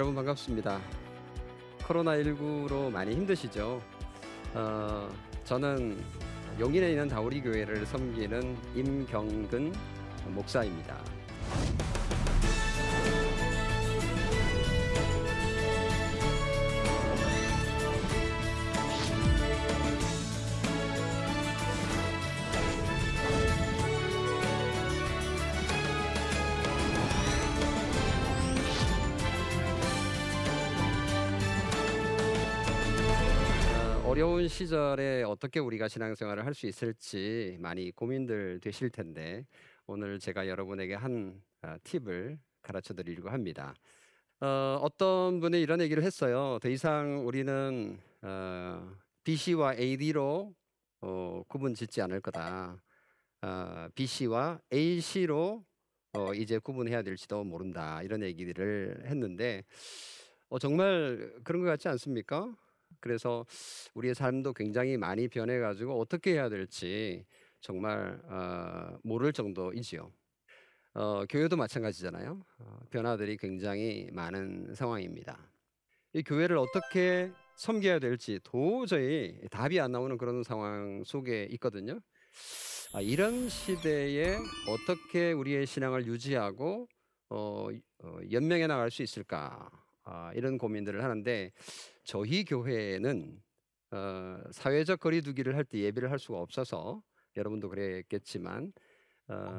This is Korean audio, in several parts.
여러분 반갑습니다. 코로나19로 많이 힘드시죠? 어, 저는 용인에 있는 다우리 교회를 섬기는 임경근 목사입니다. 어, 어려운 시절에 어떻게 우리가 신앙생활을 할 수 있을지 많이 고민들 되실 텐데 오늘 제가 여러분에게 한 어, 팁을 가르쳐 드리려고 합니다. 어, 어떤 분이 이런 얘기를 했어요. 더 이상 우리는 어, BC와 AD로 어, 구분 짓지 않을 거다. 어, BC와 AC로 어, 이제 구분해야 될지도 모른다. 이런 얘기를 했는데 어, 정말 그런 것 같지 않습니까? 그래서 우리의 삶도 굉장히 많이 변해가지고 어떻게 해야 될지 정말 어, 모를 정도이지요. 어, 교회도 마찬가지잖아요. 어, 변화들이 굉장히 많은 상황입니다. 이 교회를 어떻게 섬겨야 될지 도저히 답이 안 나오는 그런 상황 속에 있거든요. 아, 이런 시대에 어떻게 우리의 신앙을 유지하고 어, 어, 연명해 나갈 수 있을까? 아, 이런 고민들을 하는데 저희 교회는 어, 사회적 거리두기를 할 때 예배를 할 수가 없어서 여러분도 그랬겠지만 어,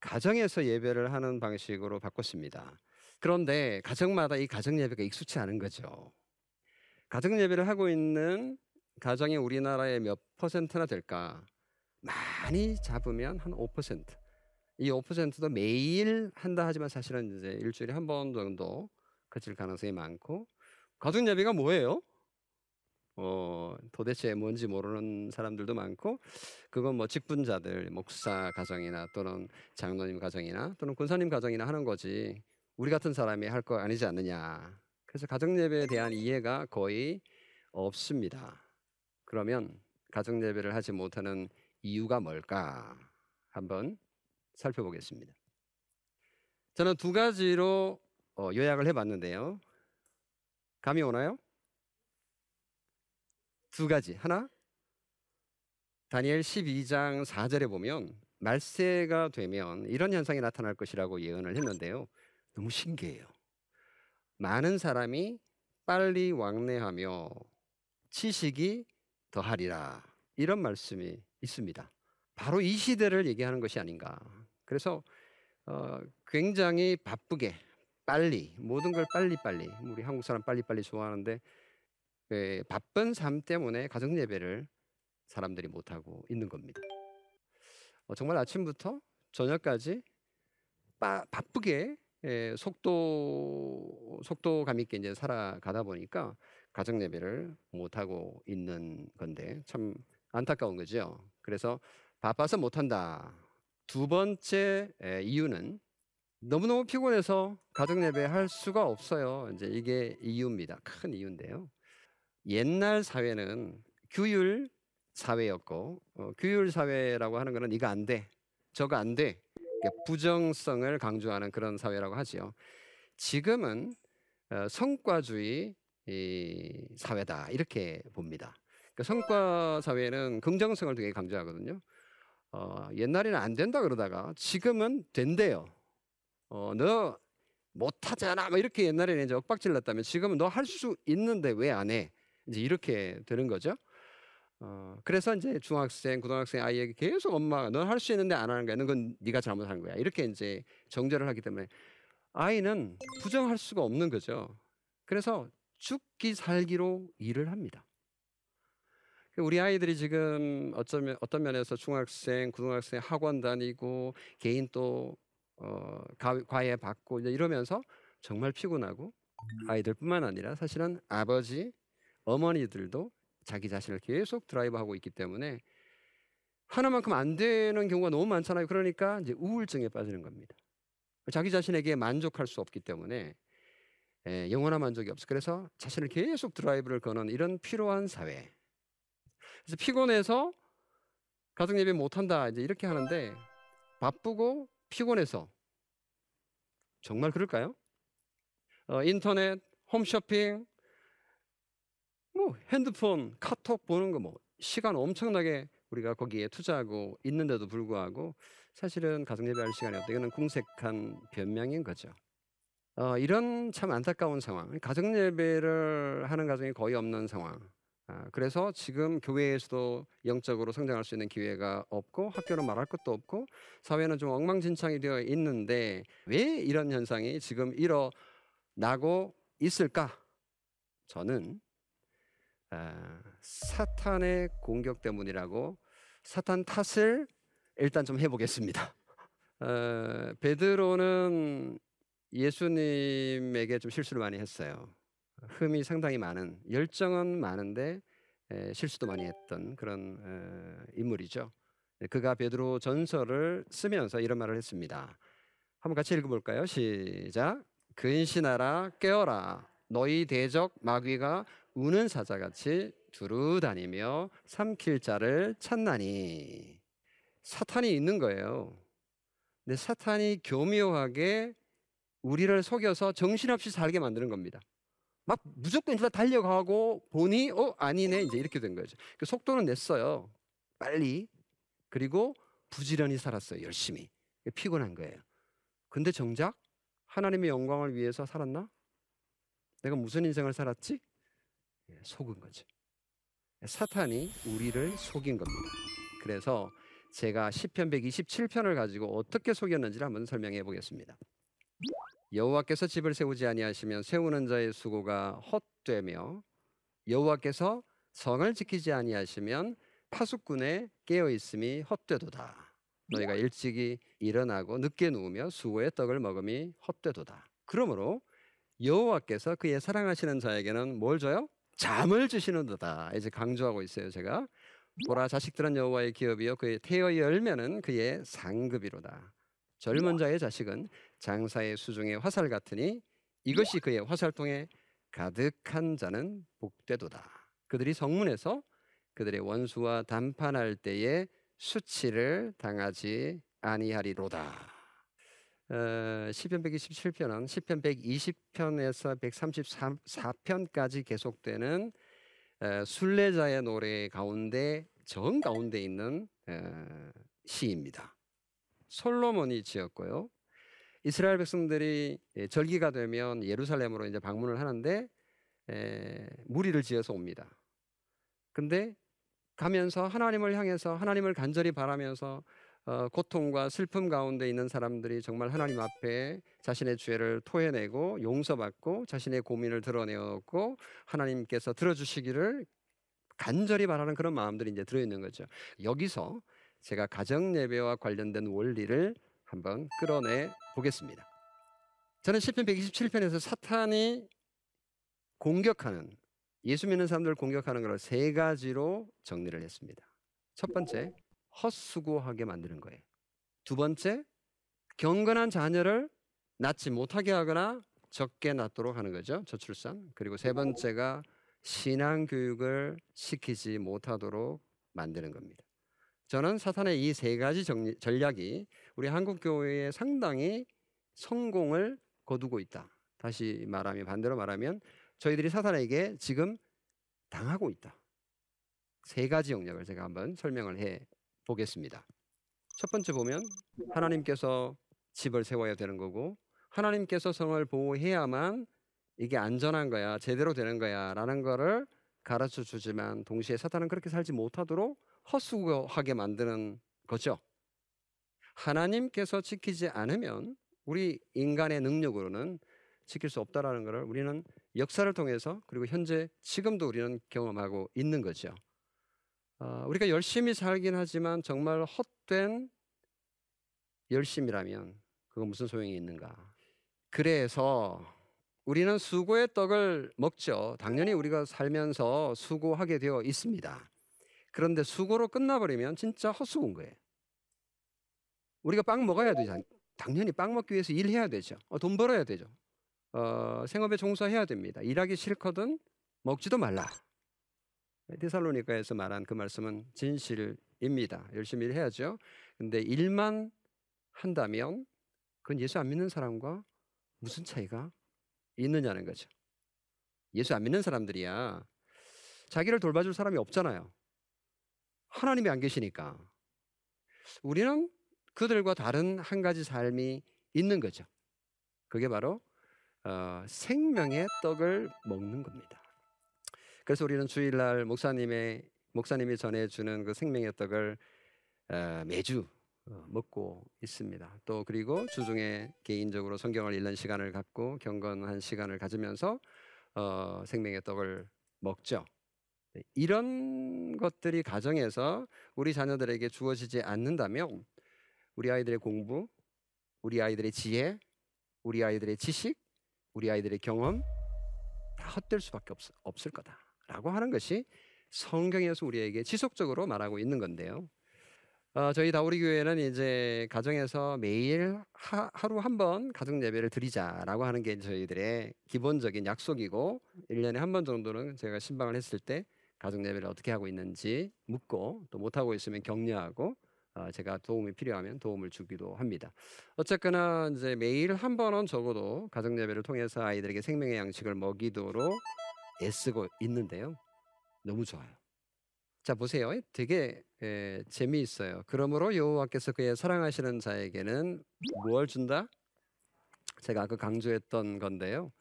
가정에서 예배를 하는 방식으로 바꿨습니다. 그런데 가정마다 이 가정 예배가 익숙치 않은 거죠. 가정 예배를 하고 있는 가정이 우리나라의 몇 퍼센트나 될까? 많이 잡으면 한 5%. 이 5%도 매일 한다 하지만 사실은 이제 일주일에 한 번 정도 그칠 가능성이 많고 가정 예배가 뭐예요? 어, 도대체 뭔지 모르는 사람들도 많고 그건 뭐 직분자들 목사 가정이나 또는 장로님 가정이나 또는 군사님 가정이나 하는 거지 우리 같은 사람이 할 거 아니지 않느냐. 그래서 가정 예배에 대한 이해가 거의 없습니다. 그러면 가정 예배를 하지 못하는 이유가 뭘까? 한번 살펴보겠습니다. 저는 두 가지로 어, 요약을 해봤는데요. 감이 오나요? 두 가지. 하나, 다니엘 12장 4절에 보면 말세가 되면 이런 현상이 나타날 것이라고 예언을 했는데요. 너무 신기해요. 많은 사람이 빨리 왕래하며 지식이 더하리라. 이런 말씀이 있습니다. 바로 이 시대를 얘기하는 것이 아닌가. 그래서 어, 굉장히 바쁘게 빨리 모든 걸 빨리 빨리 우리 한국 사람 빨리 빨리 좋아하는데 예, 바쁜 삶 때문에 가정 예배를 사람들이 못 하고 있는 겁니다. 어, 정말 아침부터 저녁까지 빠, 바쁘게 예, 속도 속도감 있게 이제 살아가다 보니까 가정 예배를 못 하고 있는 건데 참 안타까운 거죠. 그래서 바빠서 못 한다. 두 번째 에, 이유는 너무너무 피곤해서 가정 예배 할 수가 없어요. 이제 이게 이유입니다. 큰 이유인데요. 옛날 사회는 규율 사회였고 어, 규율 사회라고 하는 거는 이거 안 돼, 저거 안 돼, 부정성을 강조하는 그런 사회라고 하지요. 지금은 어, 성과주의 이 사회다 이렇게 봅니다. 그러니까 성과 사회는 긍정성을 되게 강조하거든요. 어, 옛날에는 안 된다 그러다가 지금은 된대요. 어, 너 못하잖아. 뭐 이렇게 옛날에는 이제 엇박질 났다면 지금은 너 할 수 있는데 왜 안 해? 이제 이렇게 되는 거죠. 어, 그래서 이제 중학생, 고등학생 아이에게 계속 엄마가 넌 할 수 있는데 안 하는 거야. 넌 네가 잘못한 거야. 이렇게 이제 정죄를 하기 때문에 아이는 부정할 수가 없는 거죠. 그래서 죽기 살기로 일을 합니다. 우리 아이들이 지금 어쩌면 어떤 면에서 중학생, 고등학생 학원 다니고 개인 또 어, 과외 받고 이제 이러면서 정말 피곤하고 아이들뿐만 아니라 사실은 아버지, 어머니들도 자기 자신을 계속 드라이브하고 있기 때문에 하나만큼 안 되는 경우가 너무 많잖아요. 그러니까 이제 우울증에 빠지는 겁니다. 자기 자신에게 만족할 수 없기 때문에 예, 영원한 만족이 없어. 그래서 자신을 계속 드라이브를 거는 이런 피로한 사회. 그래서 피곤해서 가정 예배 못 한다 이제 이렇게 하는데 바쁘고 피곤해서 정말 그럴까요? 어, 인터넷, 홈쇼핑, 뭐 핸드폰, 카톡 보는 거 뭐 시간 엄청나게 우리가 거기에 투자하고 있는데도 불구하고 사실은 가정 예배할 시간이 없다. 이거는 궁색한 변명인 거죠. 어, 이런 참 안타까운 상황. 가정 예배를 하는 가정이 거의 없는 상황. 아, 그래서 지금 교회에서도 영적으로 성장할 수 있는 기회가 없고 학교는 말할 것도 없고 사회는 좀 엉망진창이 되어 있는데 왜 이런 현상이 지금 일어나고 있을까? 저는 아, 사탄의 공격 때문이라고 사탄 탓을 일단 좀 해보겠습니다. 어, 베드로는 예수님에게 좀 실수를 많이 했어요. 흠이 상당히 많은 열정은 많은데 에, 실수도 많이 했던 그런 에, 인물이죠. 그가 베드로 전설을 쓰면서 이런 말을 했습니다. 한번 같이 읽어볼까요? 시작. 근신하라 깨어라 너희 대적 마귀가 우는 사자같이 두루 다니며 삼킬 자를 찾나니 사탄이 있는 거예요. 근데 사탄이 교묘하게 우리를 속여서 정신없이 살게 만드는 겁니다. 막 무조건 일단 달려가고 보니 어 아니네 이제 이렇게 된 거죠. 그 속도는 냈어요. 빨리 그리고 부지런히 살았어요. 열심히 피곤한 거예요. 근데 정작 하나님의 영광을 위해서 살았나? 내가 무슨 인생을 살았지? 예, 속은 거죠. 사탄이 우리를 속인 겁니다. 그래서 제가 시편 127편을 가지고 어떻게 속였는지를 한번 설명해 보겠습니다. 여호와께서 집을 세우지 아니하시면 세우는 자의 수고가 헛되며 여호와께서 성을 지키지 아니하시면 파수꾼의 깨어 있음이 헛되도다. 너희가 일찍이 일어나고 늦게 누우며 수고의 떡을 먹음이 헛되도다. 그러므로 여호와께서 그의 사랑하시는 자에게는 뭘 줘요? 잠을 주시는도다. 이제 강조하고 있어요, 제가. 보라 자식들은 여호와의 기업이요 그의 태어 열매는 그의 상급이로다. 젊은 자의 자식은 장사의 수중의 화살 같으니 이것이 그의 화살통에 가득한 자는 복되도다. 그들이 성문에서 그들의 원수와 담판할 때에 수치를 당하지 아니하리로다. 어, 시편 127편은 시편 120편에서 134편까지 계속되는 어, 순례자의 노래 가운데 정 가운데 있는 어, 시입니다. 솔로몬이 지었고요. 이스라엘 백성들이 예, 절기가 되면 예루살렘으로 이제 방문을 하는데 에, 무리를 지어서 옵니다. 근데 가면서 하나님을 향해서 하나님을 간절히 바라면서 어, 고통과 슬픔 가운데 있는 사람들이 정말 하나님 앞에 자신의 죄를 토해내고 용서받고 자신의 고민을 드러내었고 하나님께서 들어주시기를 간절히 바라는 그런 마음들이 이제 들어있는 거죠. 여기서 제가 가정 예배와 관련된 원리를 한번 끌어내 보겠습니다. 저는 시편 127편에서 사탄이 공격하는 예수 믿는 사람들을 공격하는 것을 세 가지로 정리를 했습니다. 첫 번째, 헛수고하게 만드는 거예요. 두 번째, 경건한 자녀를 낳지 못하게 하거나 적게 낳도록 하는 거죠. 저출산. 그리고 세 번째가 신앙 교육을 시키지 못하도록 만드는 겁니다. 저는 사탄의 이 세 가지 정리, 전략이 우리 한국 교회에 상당히 성공을 거두고 있다. 다시 말하면 반대로 말하면 저희들이 사탄에게 지금 당하고 있다. 세 가지 영역을 제가 한번 설명을 해 보겠습니다. 첫 번째 보면 하나님께서 집을 세워야 되는 거고 하나님께서 성을 보호해야만 이게 안전한 거야, 제대로 되는 거야 라는 거를 가르쳐 주지만 동시에 사탄은 그렇게 살지 못하도록 헛수고하게 만드는 거죠. 하나님께서 지키지 않으면 우리 인간의 능력으로는 지킬 수 없다라는 것을 우리는 역사를 통해서 그리고 현재 지금도 우리는 경험하고 있는 거죠. 어, 우리가 열심히 살긴 하지만 정말 헛된 열심이라면 그건 무슨 소용이 있는가? 그래서 우리는 수고의 떡을 먹죠. 당연히 우리가 살면서 수고하게 되어 있습니다. 그런데 수고로 끝나버리면 진짜 헛수고인 거예요. 우리가 빵 먹어야 되죠. 당연히 빵 먹기 위해서 일해야 되죠. 어, 돈 벌어야 되죠. 어, 생업에 종사해야 됩니다. 일하기 싫거든 먹지도 말라. 테살로니카에서 말한 그 말씀은 진실입니다. 열심히 일해야죠. 근데 일만 한다면 그건 예수 안 믿는 사람과 무슨 차이가 있느냐는 거죠. 예수 안 믿는 사람들이야. 자기를 돌봐줄 사람이 없잖아요. 하나님이 안 계시니까. 우리는 그들과 다른 한 가지 삶이 있는 거죠. 그게 바로 어, 생명의 떡을 먹는 겁니다. 그래서 우리는 주일날 목사님의 목사님이 전해주는 그 생명의 떡을 어, 매주 어, 먹고 있습니다. 또 그리고 주중에 개인적으로 성경을 읽는 시간을 갖고 경건한 시간을 가지면서 어, 생명의 떡을 먹죠. 네, 이런 것들이 가정에서 우리 자녀들에게 주어지지 않는다면 우리 아이들의 공부, 우리 아이들의 지혜, 우리 아이들의 지식, 우리 아이들의 경험 다 헛될 수밖에 없, 없을 거다라고 하는 것이 성경에서 우리에게 지속적으로 말하고 있는 건데요. 어, 저희 다우리 교회는 이제 가정에서 매일 하, 하루 한 번 가정 예배를 드리자라고 하는 게 저희들의 기본적인 약속이고 1년에 한 번 정도는 제가 신방을 했을 때 가정 예배를 어떻게 하고 있는지 묻고 또 못하고 있으면 격려하고 어, 제가 도움이 필요하면 도움을 주기도 합니다. 어쨌거나 이제 매일 한 번은 적어도 가정 예배를 통해서 아이들에게 생명의 양식을 먹이도록 애쓰고 있는데요. 너무 좋아요. 자 보세요. 되게 에, 재미있어요. 그러므로 여호와께서 그의 사랑하시는 자에게는 무엇 준다? 제가 아까 강조했던 건데요.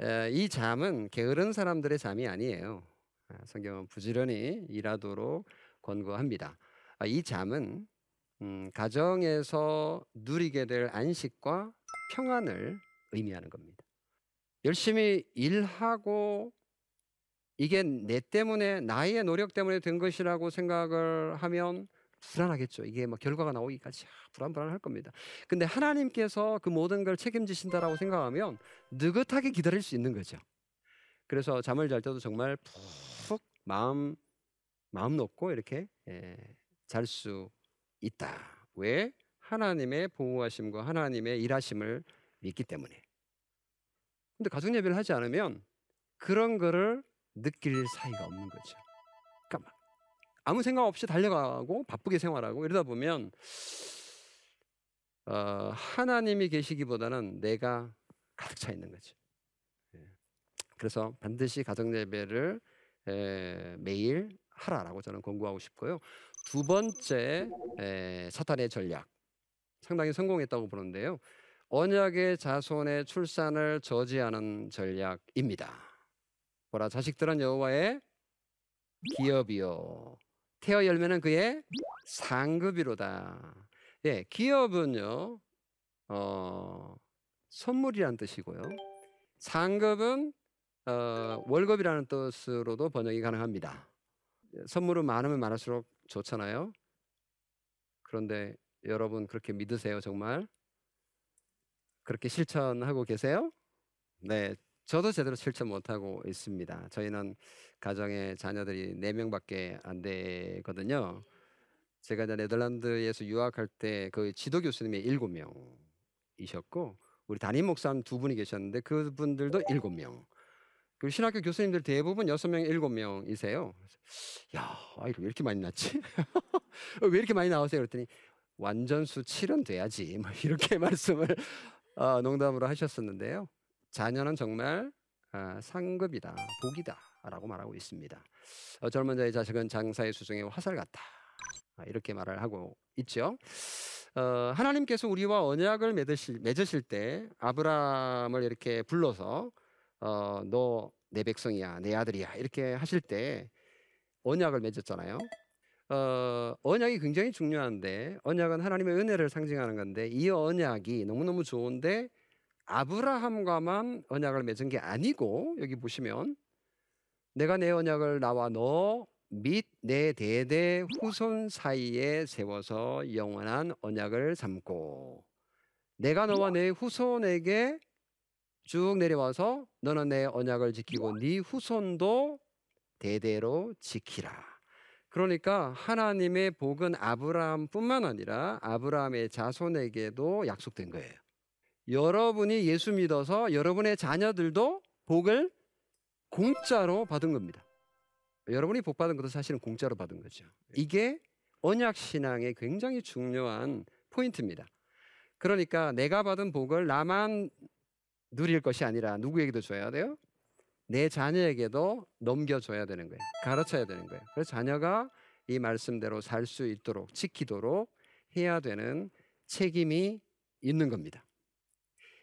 에, 이 잠은 게으른 사람들의 잠이 아니에요. 아, 성경은 부지런히 일하도록 권고합니다. 아, 이 잠은 음, 가정에서 누리게 될 안식과 평안을 의미하는 겁니다. 열심히 일하고 이게 내 때문에 나의 노력 때문에 된 것이라고 생각을 하면 불안하겠죠. 이게 뭐 결과가 나오기까지 불안불안할 겁니다. 근데 하나님께서 그 모든 걸 책임지신다라고 생각하면 느긋하게 기다릴 수 있는 거죠. 그래서 잠을 잘 때도 정말 푹 마음 마음 놓고 이렇게 예, 잘 수 있다. 왜? 하나님의 보호하심과 하나님의 일하심을 믿기 때문에. 근데 가정 예배를 하지 않으면 그런 거를 느낄 사이가 없는 거죠. 그러니까 아무 생각 없이 달려가고 바쁘게 생활하고 이러다 보면 어, 하나님이 계시기보다는 내가 가득 차 있는 거죠. 예. 그래서 반드시 가정 예배를 에, 매일 하라라고 저는 권고하고 싶고요. 두 번째 에, 사탄의 전략 상당히 성공했다고 보는데요. 언약의 자손의 출산을 저지하는 전략입니다. 보라 자식들은 여호와의 기업이요 태어 열매는 그의 상급이로다. 예, 기업은요 어, 선물이란 뜻이고요. 상급은 어, 월급이라는 뜻으로도 번역이 가능합니다. 선물은 많으면 많을수록 좋잖아요. 그런데 여러분 그렇게 믿으세요 정말? 그렇게 실천하고 계세요? 네, 저도 제대로 실천 못하고 있습니다. 저희는 가정에 자녀들이 네 명밖에 안 되거든요. 제가 네덜란드에서 유학할 때 그 지도 교수님이 일곱 명이셨고 우리 담임 목사님 두 분이 계셨는데 그분들도 일곱 명. 그리고 신학교 교수님들 대부분 여섯 명, 일곱 명이세요. 야, 아이를 왜 이렇게 많이 낳지? 왜 이렇게 많이 나오세요? 그랬더니 완전수 7은 돼야지. 뭐 이렇게 말씀을 어, 농담으로 하셨었는데요. 자녀는 정말 아, 상급이다, 복이다 라고 말하고 있습니다. 어, 젊은 자의 자식은 장사의 수중의 화살 같다. 아, 이렇게 말을 하고 있죠. 어, 하나님께서 우리와 언약을 맺으실, 맺으실 때 아브라함을 이렇게 불러서 어, 너 내 백성이야, 내 아들이야 이렇게 하실 때 언약을 맺었잖아요. 어, 언약이 굉장히 중요한데 언약은 하나님의 은혜를 상징하는 건데 이 언약이 너무너무 좋은데 아브라함과만 언약을 맺은 게 아니고 여기 보시면 내가 내 언약을 나와 너 및 내 대대 후손 사이에 세워서 영원한 언약을 삼고 내가 너와 내 후손에게 쭉 내려와서 너는 내 언약을 지키고 네 후손도 대대로 지키라. 그러니까 하나님의 복은 아브라함뿐만 아니라 아브라함의 자손에게도 약속된 거예요. 여러분이 예수 믿어서 여러분의 자녀들도 복을 공짜로 받은 겁니다. 여러분이 복 받은 것도 사실은 공짜로 받은 거죠. 이게 언약 신앙의 굉장히 중요한 포인트입니다. 그러니까 내가 받은 복을 나만 누릴 것이 아니라 누구에게도 줘야 돼요? 내 자녀에게도 넘겨줘야 되는 거예요. 가르쳐야 되는 거예요. 그래서 자녀가 이 말씀대로 살 수 있도록 지키도록 해야 되는 책임이 있는 겁니다.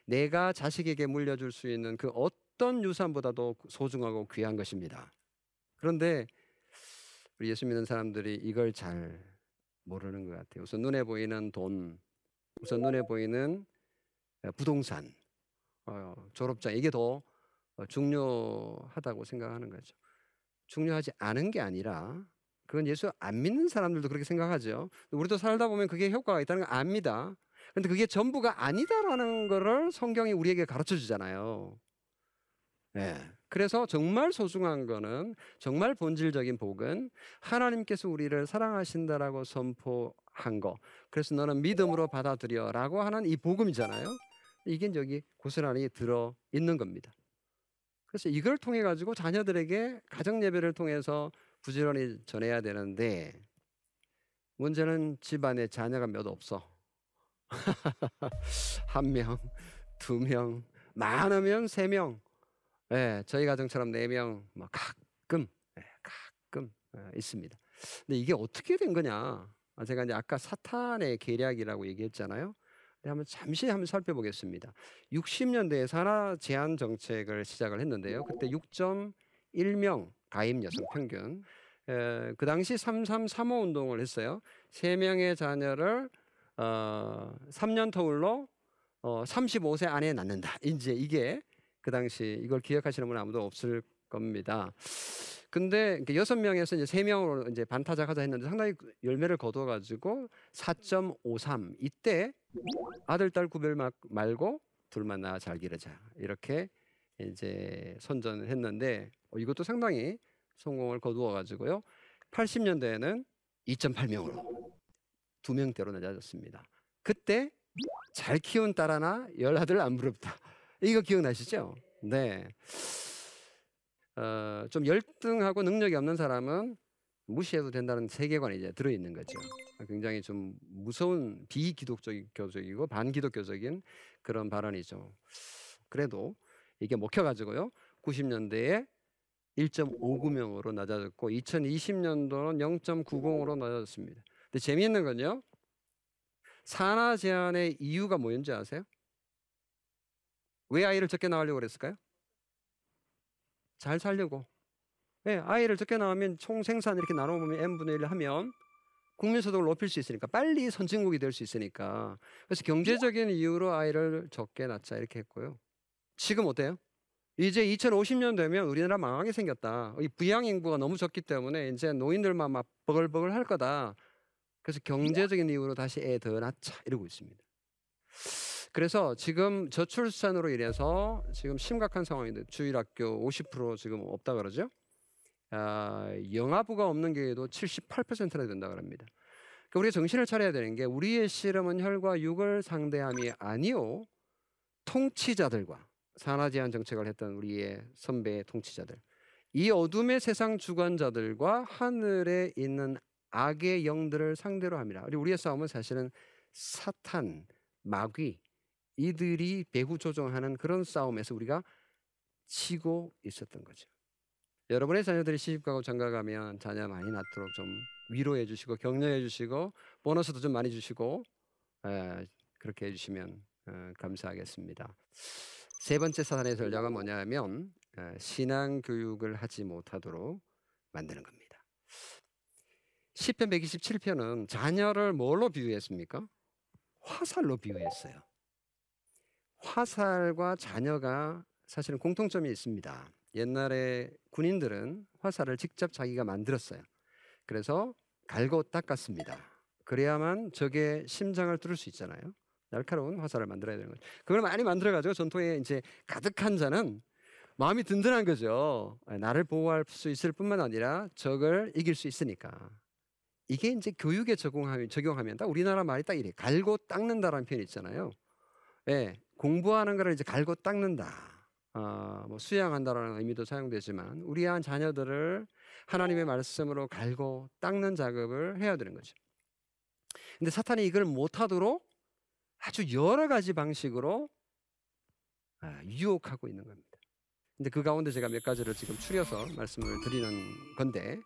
내가 자식에게 물려줄 수 있는 그 어떤 유산보다도 소중하고 귀한 것입니다. 그런데 우리 예수 믿는 사람들이 이걸 잘 모르는 것 같아요. 우선 눈에 보이는 돈, 우선 눈에 보이는 부동산, 어, 졸업장 이게 더 중요하다고 생각하는 거죠. 중요하지 않은 게 아니라 그건 예수 안 믿는 사람들도 그렇게 생각하죠. 우리도 살다 보면 그게 효과가 있다는 걸 압니다. 근데 그게 전부가 아니다라는 거를 성경이 우리에게 가르쳐 주잖아요. 네. 그래서 정말 소중한 거는 정말 본질적인 복은 하나님께서 우리를 사랑하신다라고 선포한 거. 그래서 너는 믿음으로 받아들여라고 하는 이 복음이잖아요. 이게 여기 고스란히 들어 있는 겁니다. 그래서 이걸 통해 가지고 자녀들에게 가정 예배를 통해서 부지런히 전해야 되는데 문제는 집안에 자녀가 몇 없어. 한 명, 두 명, 많으면 세 명. 예, 저희 가정처럼 네 명, 뭐 가끔, 예, 가끔 예, 있습니다. 근데 이게 어떻게 된 거냐? 아, 제가 이제 아까 사탄의 계략이라고 얘기했잖아요. 한번 잠시 한번 살펴보겠습니다. 60년대에 산하 제한 정책을 시작을 했는데요. 그때 6.1명 가임 여성 평균. 에, 그 당시 3335 운동을 했어요. 세 명의 자녀를 어, 3년 터울로 어, 35세 안에 낳는다. 이제 이게 그 당시 이걸 기억하시는 분 아무도 없을 겁니다. 근데 여섯 명에서 이제 세 명으로 이제 반타작 하자 했는데 상당히 열매를 거둬 가지고 4.53 이때 아들 딸 구별 말고 둘만 낳아 잘 기르자 이렇게 이제 선전을 했는데 어, 이것도 상당히 성공을 거두어 가지고요. 80년대에는 2.8명으로 두 명대로 낮아졌습니다. 그때 잘 키운 딸 하나 열 아들 안 부럽다. 이거 기억나시죠? 네. 어, 좀 열등하고 능력이 없는 사람은 무시해도 된다는 세계관이 이제 들어 있는 거죠. 굉장히 좀 무서운 비기독교적이고 반기독교적인 그런 발언이죠. 그래도 이게 먹혀가지고요. 90년대에 1.59명으로 낮아졌고 2020년도는 0.90으로 낮아졌습니다. 근데 재미있는 건요. 산하 제한의 이유가 뭐였는지 아세요? 왜 아이를 적게 낳으려고 그랬을까요? 잘 살려고. 네, 아이를 적게 낳으면 총 생산 이렇게 나눠 보면 n분의 1 하면 국민소득을 높일 수 있으니까 빨리 선진국이 될 수 있으니까 그래서 경제적인 이유로 아이를 적게 낳자 이렇게 했고요. 지금 어때요? 이제 2050년 되면 우리나라 망하게 생겼다. 이 부양 인구가 너무 적기 때문에 이제 노인들만 막 버글버글 할 거다. 그래서 경제적인 이유로 다시 애 더 낳자 이러고 있습니다. 그래서 지금 저출산으로 인해서 지금 심각한 상황인데 주일학교 50% 지금 없다 그러죠. 아, 영아부가 없는 경우에도 78%나 된다 그럽니다. 그러니까 우리가 정신을 차려야 되는 게 우리의 씨름은 혈과 육을 상대함이 아니요 통치자들과 산하 제한 정책을 했던 우리의 선배 통치자들 이 어둠의 세상 주관자들과 하늘에 있는 악의 영들을 상대로 합니다. 우리의 싸움은 사실은 사탄, 마귀 이들이 배후 조종하는 그런 싸움에서 우리가 치고 있었던 거죠. 여러분의 자녀들이 시집가고 장가가면 자녀 많이 낳도록 좀 위로해 주시고 격려해 주시고 보너스도 좀 많이 주시고 에, 그렇게 해주시면 에, 감사하겠습니다. 세 번째 사단의 전략은 뭐냐면 에, 신앙 교육을 하지 못하도록 만드는 겁니다. 시편 127편은 자녀를 뭘로 비유했습니까? 화살로 비유했어요. 화살과 자녀가 사실은 공통점이 있습니다. 옛날에 군인들은 화살을 직접 자기가 만들었어요. 그래서 갈고 닦았습니다. 그래야만 적의 심장을 뚫을 수 있잖아요. 날카로운 화살을 만들어야 되는 거죠. 그걸 많이 만들어가지고 전통에 이제 가득한 자는 마음이 든든한 거죠. 나를 보호할 수 있을 뿐만 아니라 적을 이길 수 있으니까. 이게 이제 교육에 적용하면, 적용하면 딱 우리나라 말이 딱 이래. 갈고 닦는다라는 표현이 있잖아요. 예, 공부하는 거를 이제 갈고 닦는다. 어, 뭐 수양한다라는 의미도 사용되지만 우리 한 자녀들을 하나님의 말씀으로 갈고 닦는 작업을 해야 되는 거죠. 근데 사탄이 이걸 못하도록 아주 여러 가지 방식으로 아, 유혹하고 있는 겁니다. 근데 그 가운데 제가 몇 가지를 지금 추려서 말씀을 드리는 건데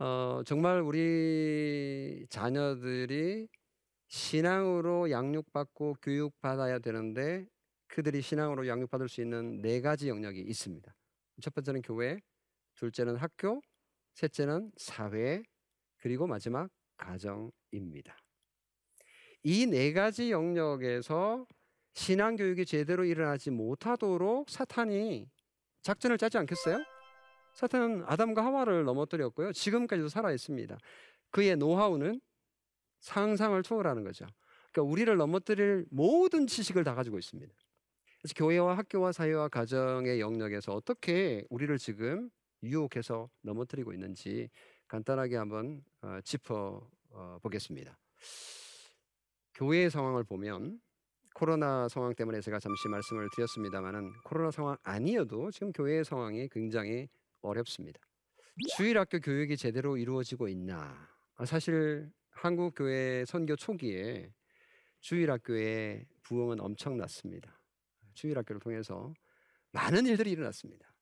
어, 정말 우리 자녀들이 신앙으로 양육받고 교육받아야 되는데 그들이 신앙으로 양육받을 수 있는 네 가지 영역이 있습니다. 첫 번째는 교회, 둘째는 학교, 셋째는 사회, 그리고 마지막 가정입니다. 이 네 가지 영역에서 신앙 교육이 제대로 일어나지 못하도록 사탄이 작전을 짜지 않겠어요? 사탄은 아담과 하와를 넘어뜨렸고요. 지금까지도 살아 있습니다. 그의 노하우는 상상을 초월하는 거죠. 그러니까 우리를 넘어뜨릴 모든 지식을 다 가지고 있습니다. 그래서 교회와 학교와 사회와 가정의 영역에서 어떻게 우리를 지금 유혹해서 넘어뜨리고 있는지 간단하게 한번 어, 짚어 어, 보겠습니다. 교회의 상황을 보면 코로나 상황 때문에 제가 잠시 말씀을 드렸습니다만은 코로나 상황 아니어도 지금 교회의 상황이 굉장히 어렵습니다. 주일 학교 교육이 제대로 이루어지고 있나? 아, 사실 한국 교회 선교 초기에 주일 학교의 부흥은 엄청났습니다. 주일학교를 통해서 많은 일들이 일어났습니다.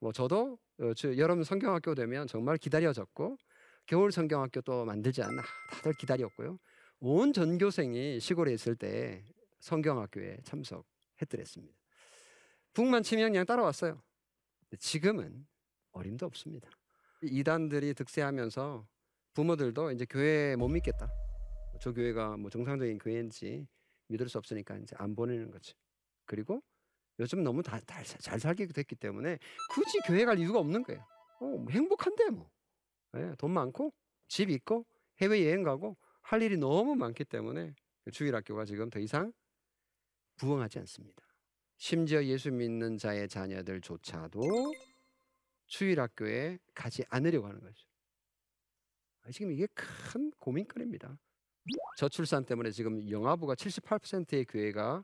뭐 저도 어, 여름 성경학교 되면 정말 기다려졌고 겨울 성경학교 또 만들지 않나 다들 기다렸고요. 온 전교생이 시골에 있을 때 성경학교에 참석했더랬습니다. 북만 치면 그냥 따라왔어요. 지금은 어림도 없습니다. 이단들이 득세하면서 부모들도 이제 교회 못 믿겠다. 저 교회가 뭐 정상적인 교회인지 믿을 수 없으니까 이제 안 보내는 거지. 그리고 요즘 너무 다, 다, 잘 살게 됐기 때문에 굳이 교회 갈 이유가 없는 거예요. 어, 뭐 행복한데 뭐. 네, 돈 많고 집 있고 해외 여행 가고 할 일이 너무 많기 때문에 주일 학교가 지금 더 이상 부흥하지 않습니다. 심지어 예수 믿는 자의 자녀들조차도 주일 학교에 가지 않으려고 하는 거죠. 아, 지금 이게 큰 고민거리입니다. 저출산 때문에 지금 영아부가 78%의 교회가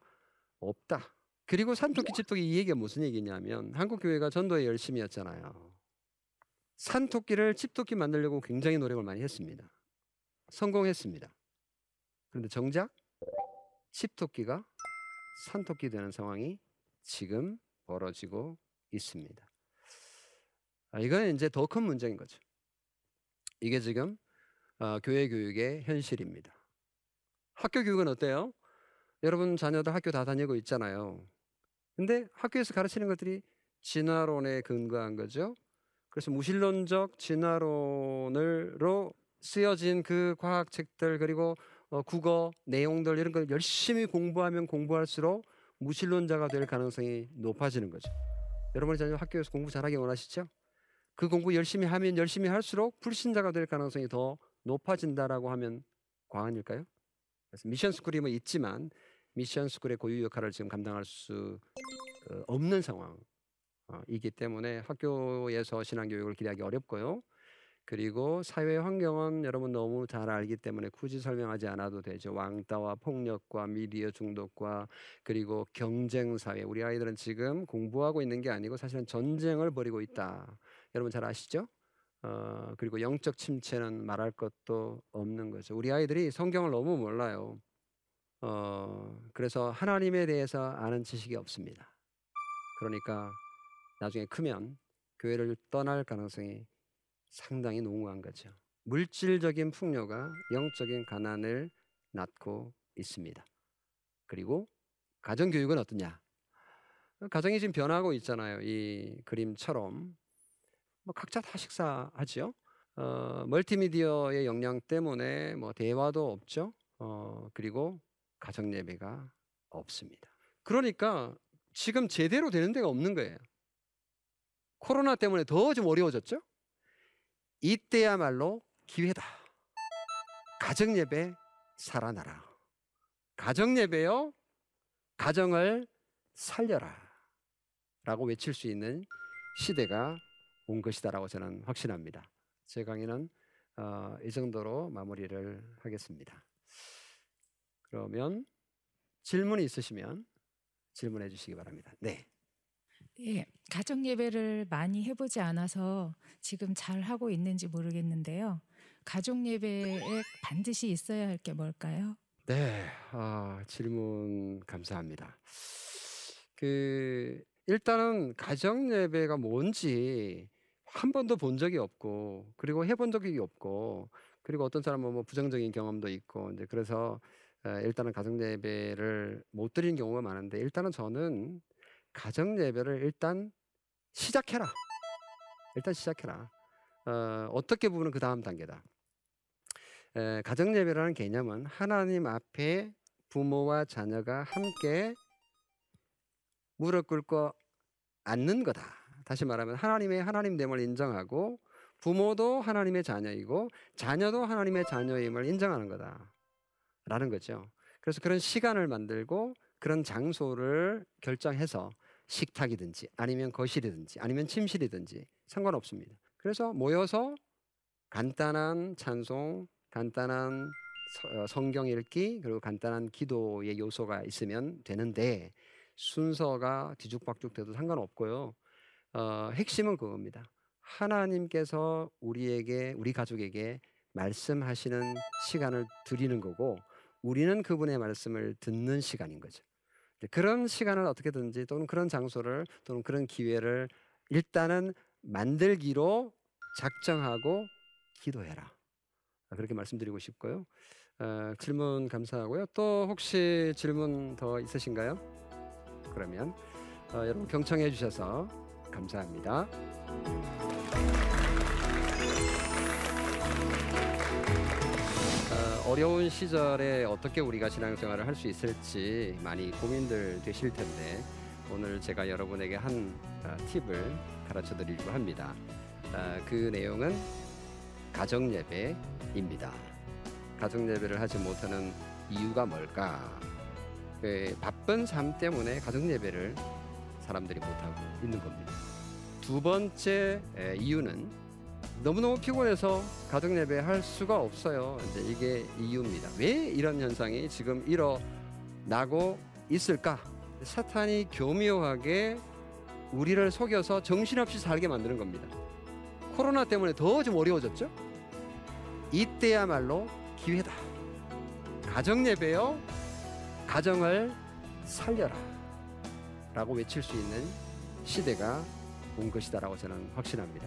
없다. 그리고 산토끼 집토끼 이 얘기가 무슨 얘기냐면 한국 교회가 전도에 열심히 했잖아요. 산토끼를 집토끼 만들려고 굉장히 노력을 많이 했습니다. 성공했습니다. 그런데 정작 집토끼가 산토끼 되는 상황이 지금 벌어지고 있습니다. 아, 이건 이제 더 큰 문제인 거죠. 이게 지금 어, 교회 교육의 현실입니다. 학교 교육은 어때요? 여러분 자녀들 학교 다 다니고 있잖아요. 근데 학교에서 가르치는 것들이 진화론에 근거한 거죠. 그래서 무신론적 진화론으로 쓰여진 그 과학 책들 그리고 어, 국어 내용들 이런 걸 열심히 공부하면 공부할수록 무신론자가 될 가능성이 높아지는 거죠. 여러분이 자녀 학교에서 공부 잘하기 원하시죠? 그 공부 열심히 하면 열심히 할수록 불신자가 될 가능성이 더 높아진다라고 하면 과언일까요? 그래서 미션 스쿨이 뭐 있지만 미션 스쿨의 고유 역할을 지금 감당할 수 어, 없는 상황이기 때문에 학교에서 신앙 교육을 기대하기 어렵고요. 그리고 사회 환경은 여러분 너무 잘 알기 때문에 굳이 설명하지 않아도 되죠. 왕따와 폭력과 미디어 중독과 그리고 경쟁 사회. 우리 아이들은 지금 공부하고 있는 게 아니고 사실은 전쟁을 벌이고 있다. 여러분 잘 아시죠? 어, 그리고 영적 침체는 말할 것도 없는 거죠. 우리 아이들이 성경을 너무 몰라요. 어, 그래서 하나님에 대해서 아는 지식이 없습니다. 그러니까 나중에 크면 교회를 떠날 가능성이 상당히 농후한 거죠. 물질적인 풍요가 영적인 가난을 낳고 있습니다. 그리고 가정 교육은 어떠냐? 가정이 지금 변하고 있잖아요. 이 그림처럼 뭐 각자 다 식사하죠. 어, 멀티미디어의 영향 때문에 뭐 대화도 없죠. 어, 그리고 가정 예배가 없습니다. 그러니까 지금 제대로 되는 데가 없는 거예요. 코로나 때문에 더 좀 어려워졌죠. 이때야말로 기회다. 가정 예배 살아나라. 가정 예배요. 가정을 살려라. 라고 외칠 수 있는 시대가 온 것이다라고 저는 확신합니다. 제 강의는 어, 이 정도로 마무리를 하겠습니다. 그러면 질문이 있으시면 질문해 주시기 바랍니다. 네. 예, 가정 예배를 많이 해보지 않아서 지금 잘 하고 있는지 모르겠는데요. 가족 예배에 반드시 있어야 할 게 뭘까요? 네, 아, 질문 감사합니다. 그 일단은 가정 예배가 뭔지 한 번도 본 적이 없고 그리고 해본 적이 없고 그리고 어떤 사람은 뭐 부정적인 경험도 있고 이제 그래서 어, 일단은 가정 예배를 못 드리는 경우가 많은데 일단은 저는 가정 예배를 일단 시작해라. 일단 시작해라. 어, 어떻게 보면 그 다음 단계다. 에, 가정 예배라는 개념은 하나님 앞에 부모와 자녀가 함께 무릎 꿇고 앉는 거다. 다시 말하면 하나님의 하나님됨을 인정하고 부모도 하나님의 자녀이고 자녀도 하나님의 자녀임을 인정하는 거다 라는 거죠. 그래서 그런 시간을 만들고 그런 장소를 결정해서 식탁이든지 아니면 거실이든지 아니면 침실이든지 상관없습니다. 그래서 모여서 간단한 찬송, 간단한 어, 성경 읽기 그리고 간단한 기도의 요소가 있으면 되는데 순서가 뒤죽박죽 돼도 상관없고요. 어, 핵심은 그겁니다. 하나님께서 우리에게 우리 가족에게 말씀하시는 시간을 드리는 거고 우리는 그분의 말씀을 듣는 시간인 거죠. 그런 시간을 어떻게든지 또는 그런 장소를 또는 그런 기회를 일단은 만들기로 작정하고 기도해라. 그렇게 말씀드리고 싶고요. 어, 질문 감사하고요. 또 혹시 질문 더 있으신가요? 그러면 어, 여러분 경청해 주셔서 감사합니다. 어, 어려운 시절에 어떻게 우리가 신앙생활을 할 수 있을지 많이 고민들 되실 텐데 오늘 제가 여러분에게 한 어, 팁을 가르쳐 드리려고 합니다. 어, 그 내용은 가정 예배입니다. 가정 예배를 하지 못하는 이유가 뭘까? 그 바쁜 삶 때문에 가정 예배를 사람들이 못하고 있는 겁니다. 두 번째 이유는 너무너무 피곤해서 가정 예배 할 수가 없어요. 이제 이게 이유입니다. 왜 이런 현상이 지금 일어나고 있을까? 사탄이 교묘하게 우리를 속여서 정신없이 살게 만드는 겁니다. 코로나 때문에 더 좀 어려워졌죠? 이때야말로 기회다. 가정 예배요. 가정을 살려라. 라고 외칠 수 있는 시대가 온 것이다라고 저는 확신합니다.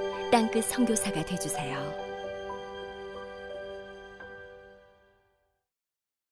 땅끝 성교사가 되주세요